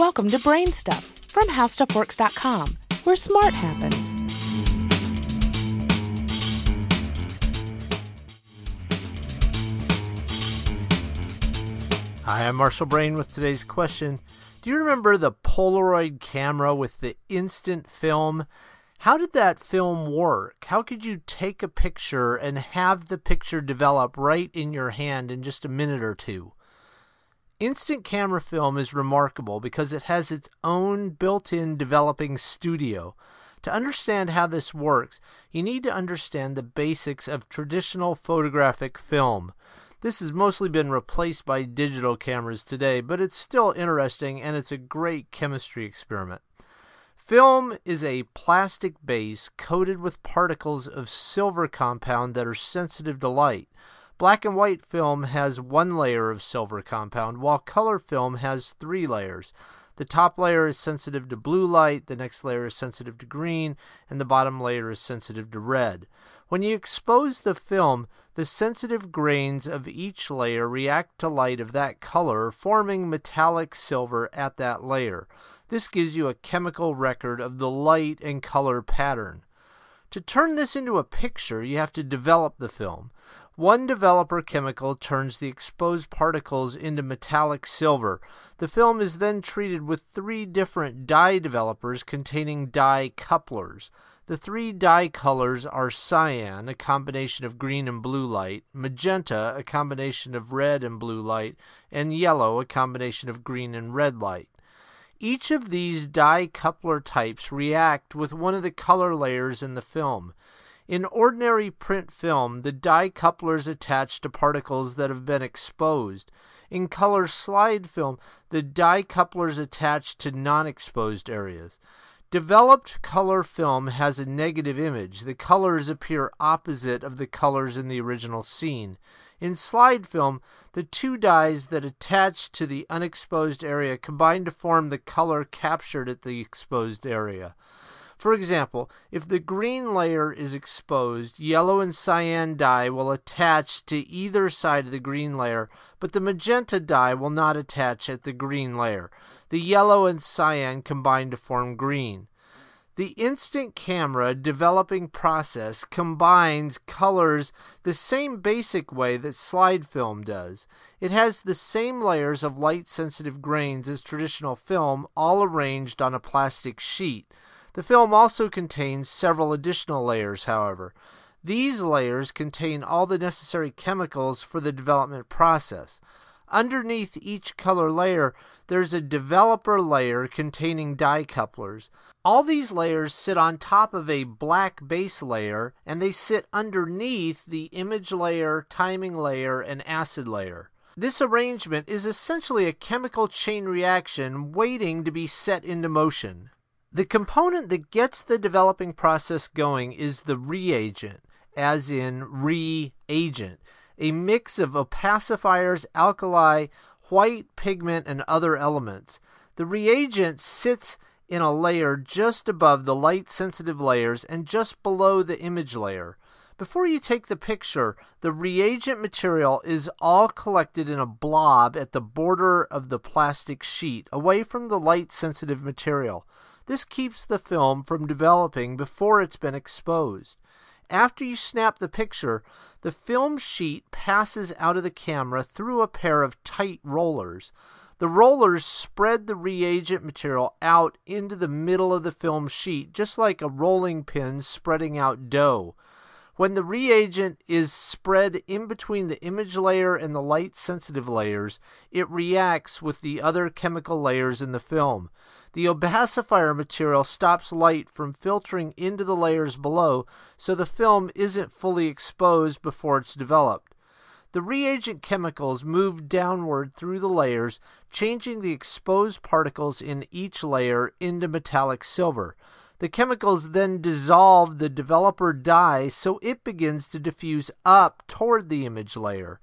Welcome to Brain Stuff from HowStuffWorks.com, where smart happens. Hi, I'm Marshall Brain with today's question. Do you remember the Polaroid camera with the instant film? How did that film work? How could you take a picture and have the picture develop right in your hand in just a minute or two? Instant camera film is remarkable because it has its own built in developing studio. To understand how this works, you need to understand the basics of traditional photographic film. This has mostly been replaced by digital cameras today, but it's still interesting and it's a great chemistry experiment. Film is a plastic base coated with particles of silver compound that are sensitive to light. Black and white film has one layer of silver compound, while color film has three layers. The top layer is sensitive to blue light, the next layer is sensitive to green, and the bottom layer is sensitive to red. When you expose the film, the sensitive grains of each layer react to light of that color, forming metallic silver at that layer. This gives you a chemical record of the light and color pattern. To turn this into a picture, you have to develop the film. One developer chemical turns the exposed particles into metallic silver. The film is then treated with three different dye developers containing dye couplers. The three dye colors are cyan, a combination of green and blue light, magenta, a combination of red and blue light, and yellow, a combination of green and red light. Each of these dye coupler types react with one of the color layers in the film. In ordinary print film, the dye couplers attach to particles that have been exposed. In color slide film, the dye couplers attach to non exposed areas. Developed color film has a negative image. The colors appear opposite of the colors in the original scene. In slide film, the two dyes that attach to the unexposed area combine to form the color captured at the exposed area. For example, if the green layer is exposed, yellow and cyan dye will attach to either side of the green layer, but the magenta dye will not attach at the green layer. The yellow and cyan combine to form green. The instant camera developing process combines colors the same basic way that slide film does. It has the same layers of light sensitive grains as traditional film, all arranged on a plastic sheet. The film also contains several additional layers, however. These layers contain all the necessary chemicals for the development process. Underneath each color layer, there's a developer layer containing dye couplers. All these layers sit on top of a black base layer, and they sit underneath the image layer, timing layer, and acid layer. This arrangement is essentially a chemical chain reaction waiting to be set into motion. The component that gets the developing process going is the reagent, as in reagent, a mix of opacifiers, alkali, white pigment, and other elements. The reagent sits in a layer just above the light sensitive layers and just below the image layer. Before you take the picture, the reagent material is all collected in a blob at the border of the plastic sheet, away from the light sensitive material. This keeps the film from developing before it's been exposed. After you snap the picture, the film sheet passes out of the camera through a pair of tight rollers. The rollers spread the reagent material out into the middle of the film sheet, just like a rolling pin spreading out dough. When the reagent is spread in between the image layer and the light sensitive layers, it reacts with the other chemical layers in the film. The opacifier material stops light from filtering into the layers below, so the film isn't fully exposed before it's developed. The reagent chemicals move downward through the layers, changing the exposed particles in each layer into metallic silver. The chemicals then dissolve the developer dye so it begins to diffuse up toward the image layer.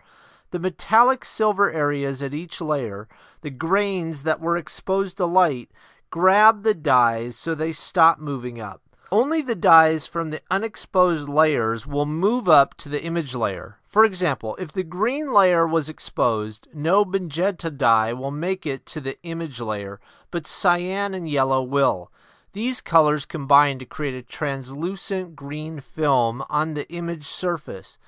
The metallic silver areas at each layer, the grains that were exposed to light, grab the dyes so they stop moving up. Only the dyes from the unexposed layers will move up to the image layer. For example, if the green layer was exposed, no magenta dye will make it to the image layer, but cyan and yellow will. These colors combine to create a translucent green film on the image surface.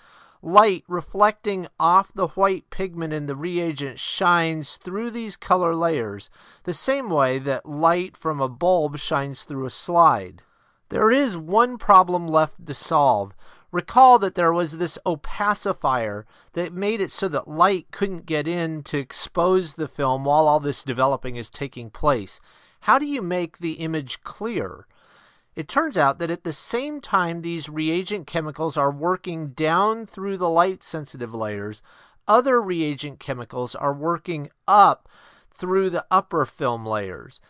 Light reflecting off the white pigment in the reagent shines through these color layers, the same way that light from a bulb shines through a slide. There is one problem left to solve. Recall that there was this opacifier that made it so that light couldn't get in to expose the film while all this developing is taking place. How do you make the image clear? It turns out that at the same time these reagent chemicals are working down through the light sensitive layers, other reagent chemicals are working up through the upper film layers.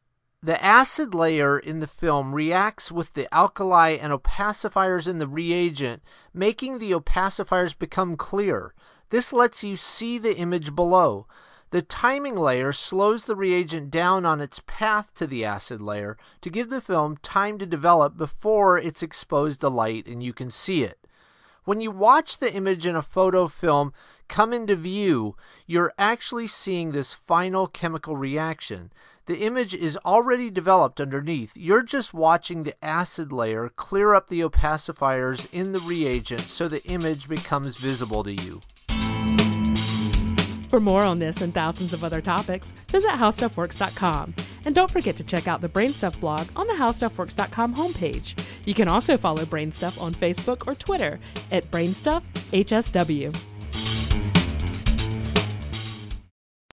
The acid layer in the film reacts with the alkali and opacifiers in the reagent, making the opacifiers become clear. This lets you see the image below. The timing layer slows the reagent down on its path to the acid layer to give the film time to develop before it's exposed to light and you can see it. When you watch the image in a photo film come into view, you're actually seeing this final chemical reaction. The image is already developed underneath. You're just watching the acid layer clear up the opacifiers in the reagent so the image becomes visible to you. For more on this and thousands of other topics, visit howstuffworks.com. And don't forget to check out the Brainstuff blog on the howstuffworks.com homepage. You can also follow Brainstuff on Facebook or Twitter at BrainstuffHSW.